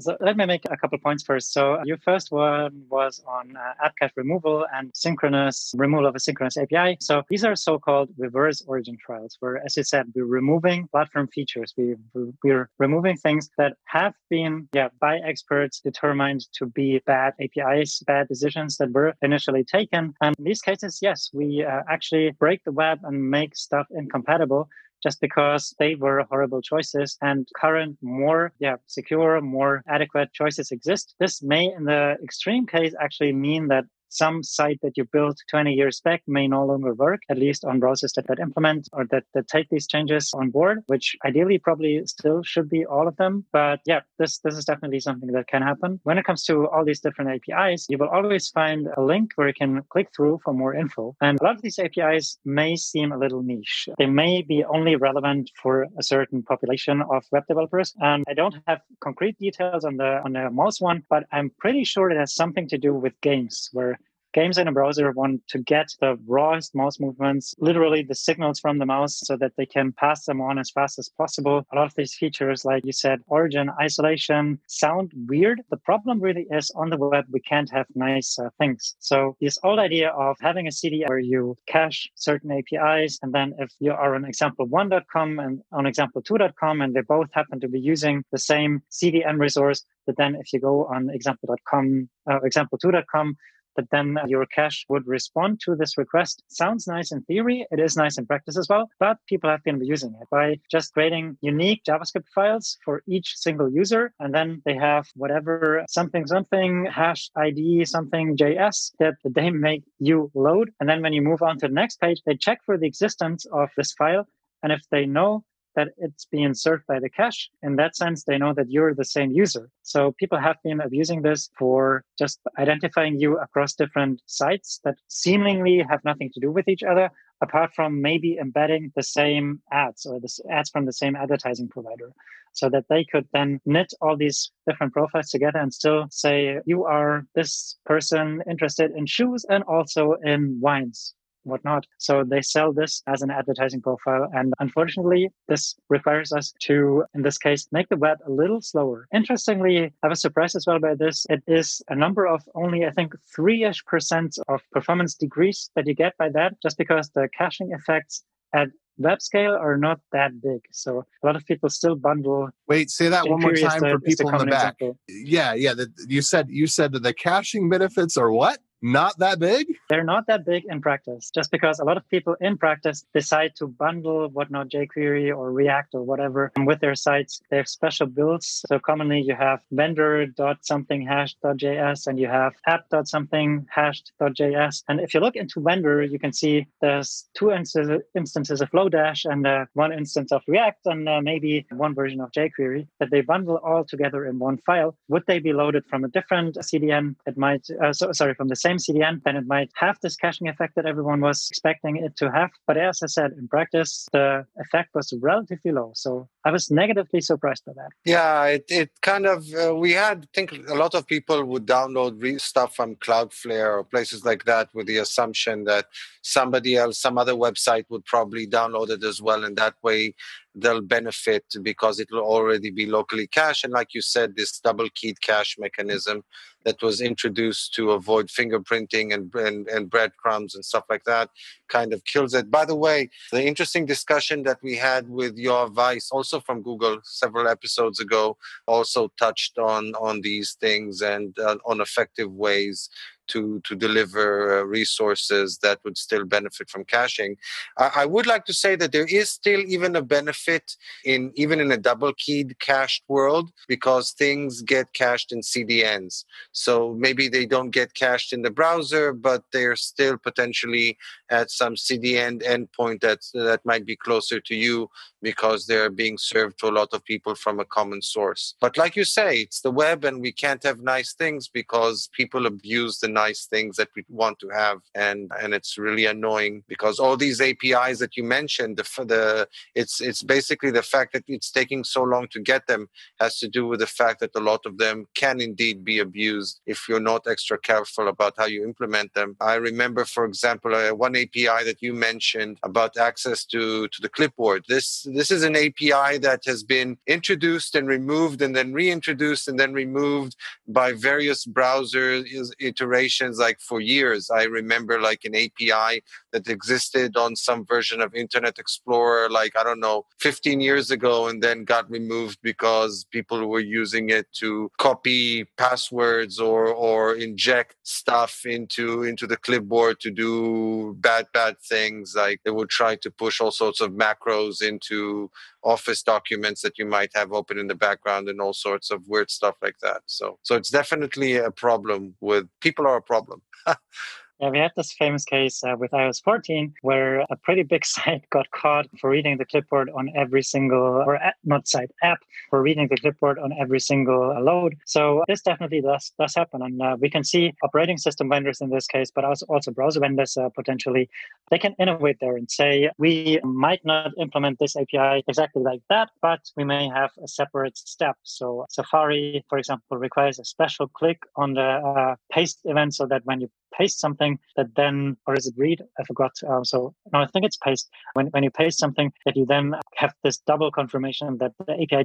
So let me make a couple points first. So your first one was on uh, app cache removal and synchronous removal of a synchronous API. So these are so-called reverse origin trials, where, as you said, we're removing platform features. We we're removing things that have been, yeah, by experts determined to be bad APIs, bad decisions that were initially taken. And in these cases, yes, we uh, actually break the web and make stuff incompatible just because they were horrible choices and current more yeah secure more adequate choices exist. This may in the extreme case actually mean that some site that you built 20 years back may no longer work, at least on browsers that, that implement or that, that take these changes on board, which ideally probably still should be all of them. But yeah, this, this is definitely something that can happen. When it comes to all these different APIs, you will always find a link where you can click through for more info. And a lot of these APIs may seem a little niche. They may be only relevant for a certain population of web developers. And I don't have concrete details on the on the mouse one, but I'm pretty sure it has something to do with games where games in a browser want to get the rawest mouse movements, literally the signals from the mouse, so that they can pass them on as fast as possible. A lot of these features, like you said, origin, isolation, sound weird. The problem really is on the web, we can't have nice uh, things. So, this old idea of having a CD where you cache certain APIs, and then if you are on example1.com and on example2.com, and they both happen to be using the same CDN resource, but then if you go on example.com, uh, example2.com, but then your cache would respond to this request. Sounds nice in theory. It is nice in practice as well, but people have been using it by just creating unique JavaScript files for each single user. And then they have whatever something, something hash ID, something JS that they make you load. And then when you move on to the next page, they check for the existence of this file. And if they know that it's being served by the cache. In that sense, they know that you're the same user. So people have been abusing this for just identifying you across different sites that seemingly have nothing to do with each other, apart from maybe embedding the same ads or the ads from the same advertising provider so that they could then knit all these different profiles together and still say you are this person interested in shoes and also in wines whatnot. So they sell this as an advertising profile. And unfortunately, this requires us to, in this case, make the web a little slower. Interestingly, I was surprised as well by this. It is a number of only, I think, three ish percent of performance decrease that you get by that, just because the caching effects at web scale are not that big. So a lot of people still bundle. Wait, say that one more time for people in the back. Example. Yeah, yeah. The, you said you said that the caching benefits are what? Not that big? They're not that big in practice, just because a lot of people in practice decide to bundle whatnot jQuery or React or whatever with their sites. They have special builds. So commonly you have vendor dot something hash.js and you have app dot something hashed.js. And if you look into vendor, you can see there's two instances of Lodash and uh, one instance of React and uh, maybe one version of jQuery that they bundle all together in one file. Would they be loaded from a different CDN? It might, uh, so, sorry, from the same CDN, then it might have this caching effect that everyone was expecting it to have. But as I said, in practice, the effect was relatively low. So I was negatively surprised by that. Yeah, it, it kind of, uh, we had, I think a lot of people would download stuff from Cloudflare or places like that with the assumption that somebody else, some other website would probably download it as well. And that way they'll benefit because it will already be locally cached. And like you said, this double keyed cache mechanism that was introduced to avoid fingerprinting and, and, and breadcrumbs and stuff like that kind of kills it. By the way, the interesting discussion that we had with Yoav Weiss, also from Google several episodes ago, also touched on, on these things and uh, on effective ways to to deliver uh, resources that would still benefit from caching. I, I, would like to say that there is still even a benefit in even in a double keyed cached world because things get cached in CDNs. So maybe they don't get cached in the browser, but they're still potentially at some CDN endpoint that that might be closer to you because they're being served to a lot of people from a common source. But like you say, it's the web, and we can't have nice things because people abuse the nice things that we want to have. And and it's really annoying because all these apis that you mentioned the, the it's it's basically the fact that it's taking so long to get them has to do with the fact that a lot of them can indeed be abused if you're not extra careful about how you implement them. I remember for example uh, one api that you mentioned about access to to the clipboard. This this is an api that has been introduced and removed and then reintroduced and then removed by various browser iterations like for years. I remember like an API that existed on some version of Internet Explorer, like I don't know, 15 years ago, and then got removed because people were using it to copy passwords or or inject stuff into into the clipboard to do bad bad things. Like they would try to push all sorts of macros into office documents that you might have open in the background and all sorts of weird stuff like that. So so it's definitely a problem with people are a problem. Yeah, we had this famous case uh, with iOS 14 where a pretty big site got caught for reading the clipboard on every single, or not site, app for reading the clipboard on every single uh, load. So this definitely does, does happen. And uh, we can see operating system vendors in this case, but also, also browser vendors uh, potentially, they can innovate there and say, we might not implement this API exactly like that, but we may have a separate step. So Safari, for example, requires a special click on the uh, paste event so that when you paste something that then, or is it read? I forgot. Um, so no, I think it's paste. When, when you paste something that you then have this double confirmation that the API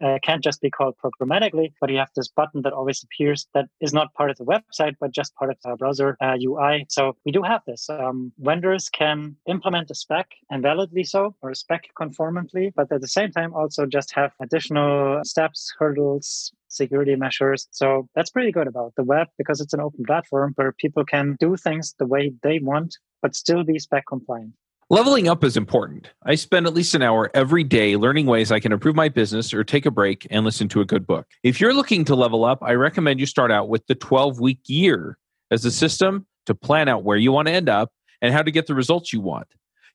uh, can't just be called programmatically, but you have this button that always appears that is not part of the website, but just part of the browser uh, UI. So we do have this. Um, vendors can implement a spec and validly so, or a spec conformantly, but at the same time also just have additional steps, hurdles, security measures. So that's pretty good about the web because it's an open platform where people can do things the way they want, but still be spec compliant. Leveling up is important. I spend at least an hour every day learning ways I can improve my business or take a break and listen to a good book. If you're looking to level up, I recommend you start out with the 12 week year as a system to plan out where you want to end up and how to get the results you want.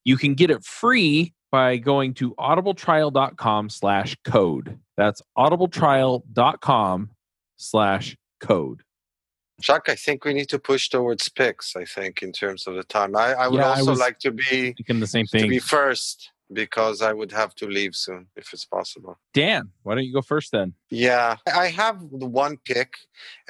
You can get it free by going to audibletrial.com slash code. That's audibletrial.com slash code. Chuck, I think we need to push towards picks, I think, in terms of the time. I, I would yeah, also I like to be the same thing. To be first because I would have to leave soon if it's possible. Dan, why don't you go first then? Yeah, I have the one pick,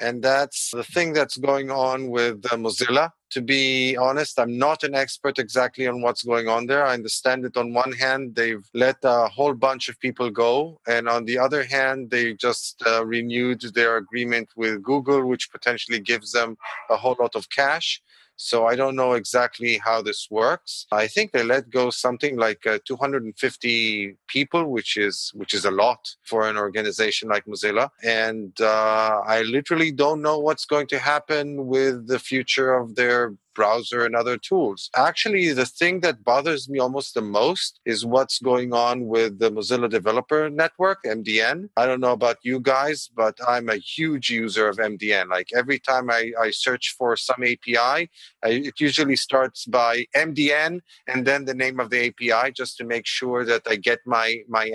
and that's the thing that's going on with uh, Mozilla. To be honest, I'm not an expert exactly on what's going on there. I understand that on one hand, they've let a whole bunch of people go, and on the other hand, they just uh, renewed their agreement with Google, which potentially gives them a whole lot of cash. So I don't know exactly how this works. I think they let go something like uh, 250 people, which is which is a lot for an organization like Mozilla. And uh, I literally don't know what's going to happen with the future of their browser and other tools. Actually, the thing that bothers me almost the most is what's going on with the Mozilla Developer Network, MDN. I don't know about you guys, but I'm a huge user of MDN. Like every time I, I search for some API, I, it usually starts by MDN and then the name of the API just to make sure that I get my my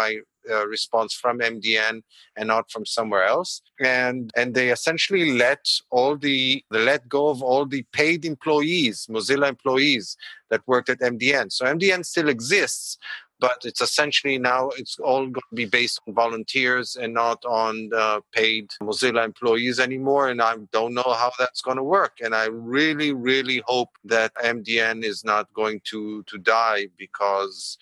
my uh, response from MDN and not from somewhere else. And and they essentially let all the they let go of all the paid employees, Mozilla employees that worked at MDN. So MDN still exists, but it's essentially now it's all going to be based on volunteers and not on uh, paid Mozilla employees anymore. And I don't know how that's going to work. And I really, really hope that MDN is not going to to die because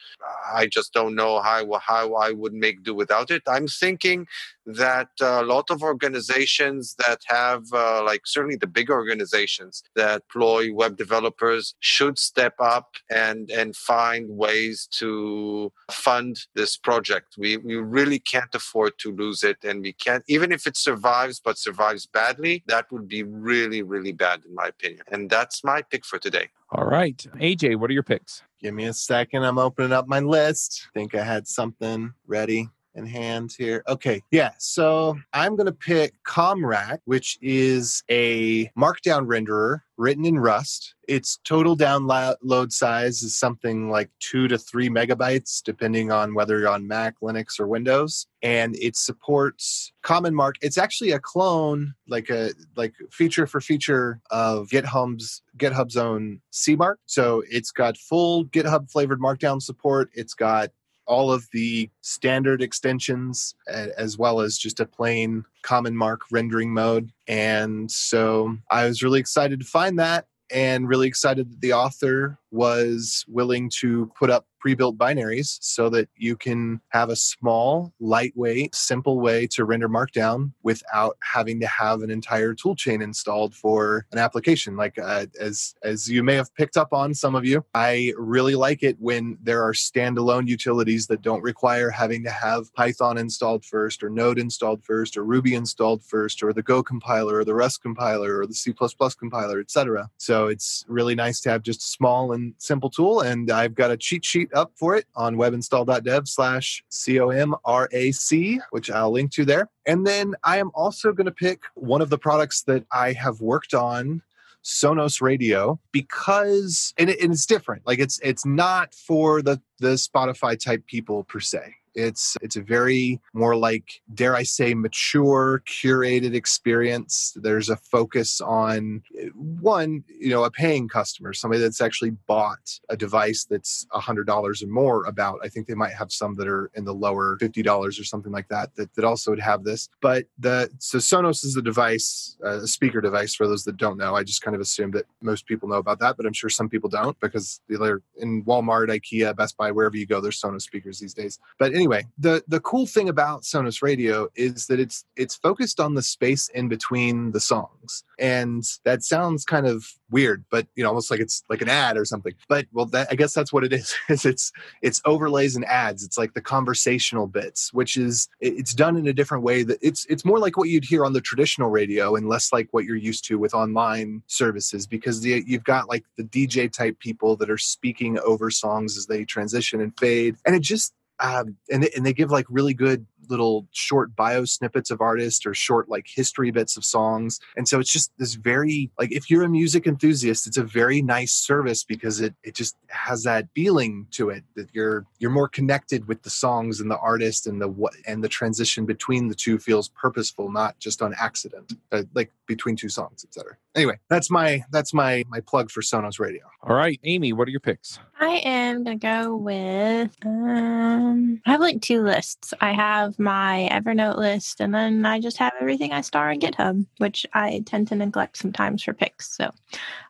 I just don't know how how I would make do without it. I'm thinking that a lot of organizations that have, uh, like certainly the big organizations that employ web developers, should step up and and find ways to fund this project. We we really can't afford to lose it, and we can't even if it survives, but survives badly. That would be really really bad in my opinion. And that's my pick for today. All right, AJ, what are your picks? Give me a second. I'm opening up my list. Think I had something ready in hand here. Okay, yeah. So I'm going to pick Comrak, which is a markdown renderer written in Rust. Its total download size is something like two to three megabytes, depending on whether you're on Mac, Linux, or Windows. And it supports CommonMark. It's actually a clone, like a like feature for feature of GitHub's GitHub's own CMark. So it's got full GitHub flavored Markdown support. It's got all of the standard extensions as well as just a plain common mark rendering mode. And so I was really excited to find that and really excited that the author was willing to put up pre-built binaries so that you can have a small, lightweight, simple way to render Markdown without having to have an entire toolchain installed for an application. Like uh, as as you may have picked up on, some of you, I really like it when there are standalone utilities that don't require having to have Python installed first, or Node installed first, or Ruby installed first, or the Go compiler, or the Rust compiler, or the C++ compiler, etc. So it's really nice to have just small and simple tool, and I've got a cheat sheet up for it on webinstall.dev slash C-O-M-R-A-C, which I'll link to there. And then I am also going to pick one of the products that I have worked on Sonos Radio because and, it, and, it's different. Like it's it's not for the the Spotify type people per se. It's it's a very more like dare I say mature, curated experience. There's a focus on eh, one, you know, a paying customer, somebody that's actually bought a device that's a hundred dollars or more. About I think they might have some that are in the lower fifty dollars or something like that, that that also would have this. But the so Sonos is a device, uh, a speaker device for those that don't know. I just kind of assume that most people know about that, but I'm sure some people don't because they're in Walmart, IKEA, Best Buy, wherever you go, there's Sonos speakers these days. But anyway, the the cool thing about Sonos Radio is that it's it's focused on the space in between the songs, and that sounds kind of weird, but you know, almost like it's like an ad or something. But well, that, I guess that's what it is. is it's it's overlays and ads. It's like the conversational bits, which is it's done in a different way. That it's it's more like what you'd hear on the traditional radio, and less like what you're used to with online services, because the, you've got like the DJ type people that are speaking over songs as they transition and fade, and it just um, and, they, and they give like really good little short bio snippets of artists or short like history bits of songs. And so it's just this very like if you're a music enthusiast it's a very nice service because it it just has that feeling to it that you're you're more connected with the songs and the artist and the what and the transition between the two feels purposeful not just on accident uh, like between two songs etc anyway that's my that's my my plug for sonos radio. All right Aimee what are your picks? I am gonna go with um i have like two lists. I have my evernote list and then i just have everything i star on github which i tend to neglect sometimes for picks so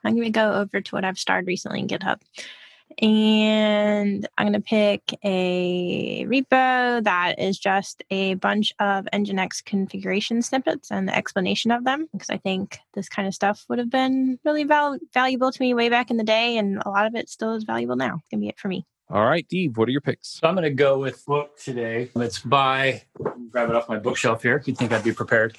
i'm gonna go over to what i've starred recently in github And I'm going to pick a repo that is just a bunch of Nginx configuration snippets and the explanation of them, because I think this kind of stuff would have been really val- valuable to me way back in the day. And a lot of it still is valuable now. It's going to be it for me. All right, Dave, what are your picks? I'm going to go with book today. It's by, grab it off my bookshelf here. You'd think I'd be prepared.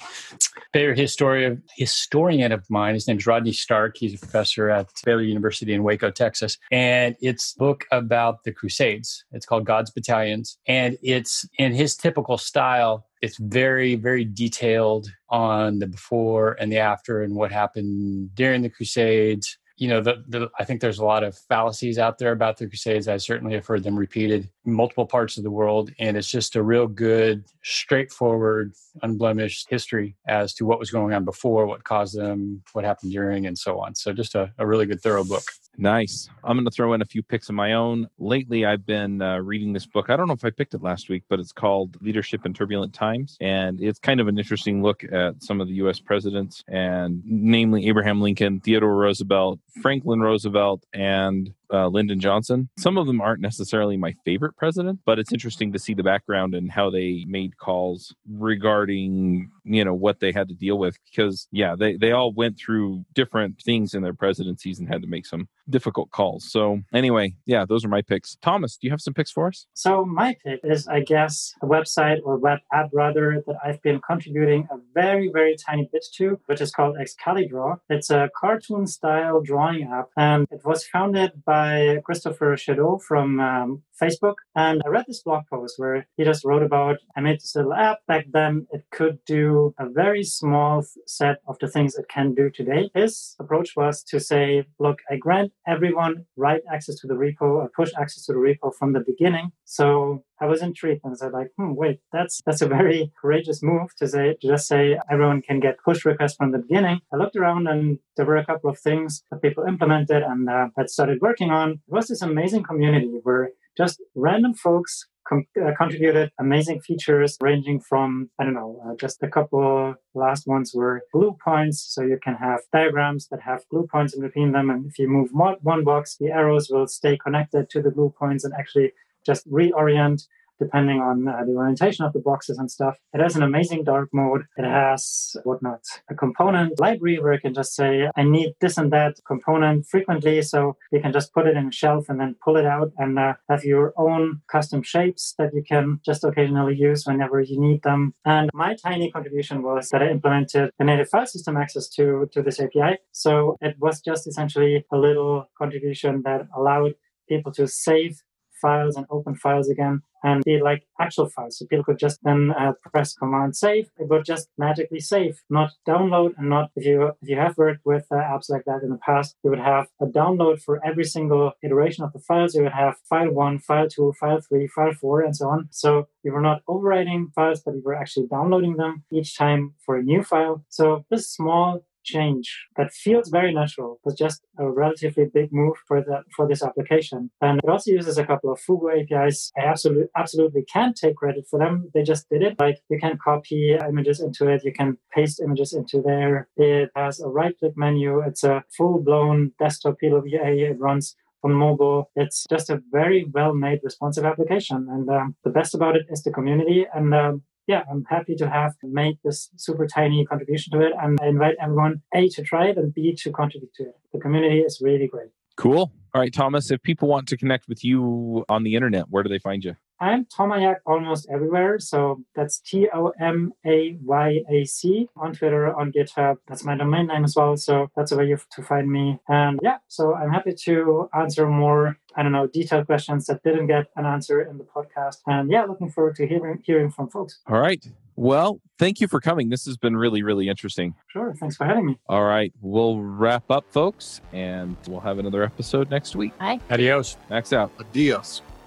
Favorite historian, historian of mine, his name is Rodney Stark. He's a professor at Baylor University in Waco, Texas. And it's book about the Crusades. It's called God's Battalions. And it's in his typical style, it's very, very detailed on the before and the after and what happened during the Crusades you know, the, the, I think there's a lot of fallacies out there about the Crusades. I certainly have heard them repeated in multiple parts of the world. And it's just a real good, straightforward, unblemished history as to what was going on before, what caused them, what happened during, and so on. So just a, a really good, thorough book. Nice. I'm going to throw in a few picks of my own. Lately, I've been uh, reading this book. I don't know if I picked it last week, but it's called Leadership in Turbulent Times. And it's kind of an interesting look at some of the U.S. presidents, and namely Abraham Lincoln, Theodore Roosevelt, Franklin Roosevelt, and uh, Lyndon Johnson. Some of them aren't necessarily my favorite president, but it's interesting to see the background and how they made calls regarding you know what they had to deal with because yeah they they all went through different things in their presidencies and had to make some difficult calls. So anyway yeah those are my picks. Thomas do you have some picks for us? So my pick is i guess a website or web app rather that i've been contributing a very very tiny bit to which is called excalidraw. It's a cartoon style drawing app and it was founded by christopher Chedeau from um, facebook. And i read this blog post where he just wrote about i made this little app. Back then it could do a very small set of the things it can do today. His approach was to say, look, I grant everyone write access to the repo or push access to the repo from the beginning. So I was intrigued and said like, hmm, wait, that's that's a very courageous move to say to just say everyone can get push requests from the beginning. I looked around and there were a couple of things that people implemented and uh, had started working on. It was this amazing community where just random folks com- uh, contributed amazing features ranging from, I don't know, uh, just a couple last ones were glue points. So you can have diagrams that have glue points in between them. And if you move one box, the arrows will stay connected to the glue points and actually just reorient depending on uh, the orientation of the boxes and stuff. It has an amazing dark mode. It has whatnot, a component library where you can just say, I need this and that component frequently. So you can just put it in a shelf and then pull it out and uh, have your own custom shapes that you can just occasionally use whenever you need them. And my tiny contribution was that I implemented the native file system access to, to this API. So it was just essentially a little contribution that allowed people to save files and open files again and be like actual files. So people could just then uh, press Command Save. It would just magically save, not download, and not if you if you have worked with uh, apps like that in the past, you would have a download for every single iteration of the files. You would have file one, file two, file three, file four, and so on. So you were not overwriting files, but you were actually downloading them each time for a new file. So this small change that feels very natural was just a relatively big move for that for this application. And it also uses a couple of Fugu APIs. I absolutely absolutely can't take credit for them. They just did it. Like you can copy images into it, you can paste images into there. It has a right click menu. It's a full blown desktop PWA. It runs on mobile. It's just a very well made responsive application. And um, the best about it is the community. And um, yeah, I'm happy to have made this super tiny contribution to it. And I invite everyone, A, to try it and B, to contribute to it. The community is really great. Cool. All right, Thomas, if people want to connect with you on the internet, where do they find you? I'm Tomayac almost everywhere. So that's T O M A Y A C on Twitter, on GitHub. That's my domain name as well. So that's a way you to find me. And yeah, so I'm happy to answer more, I don't know, detailed questions that didn't get an answer in the podcast. And yeah, looking forward to hearing hearing from folks. All right. Well, thank you for coming. This has been really, really interesting. Sure. Thanks for having me. All right. We'll wrap up, folks, and we'll have another episode next week. Bye. Adios. Max out. Adios.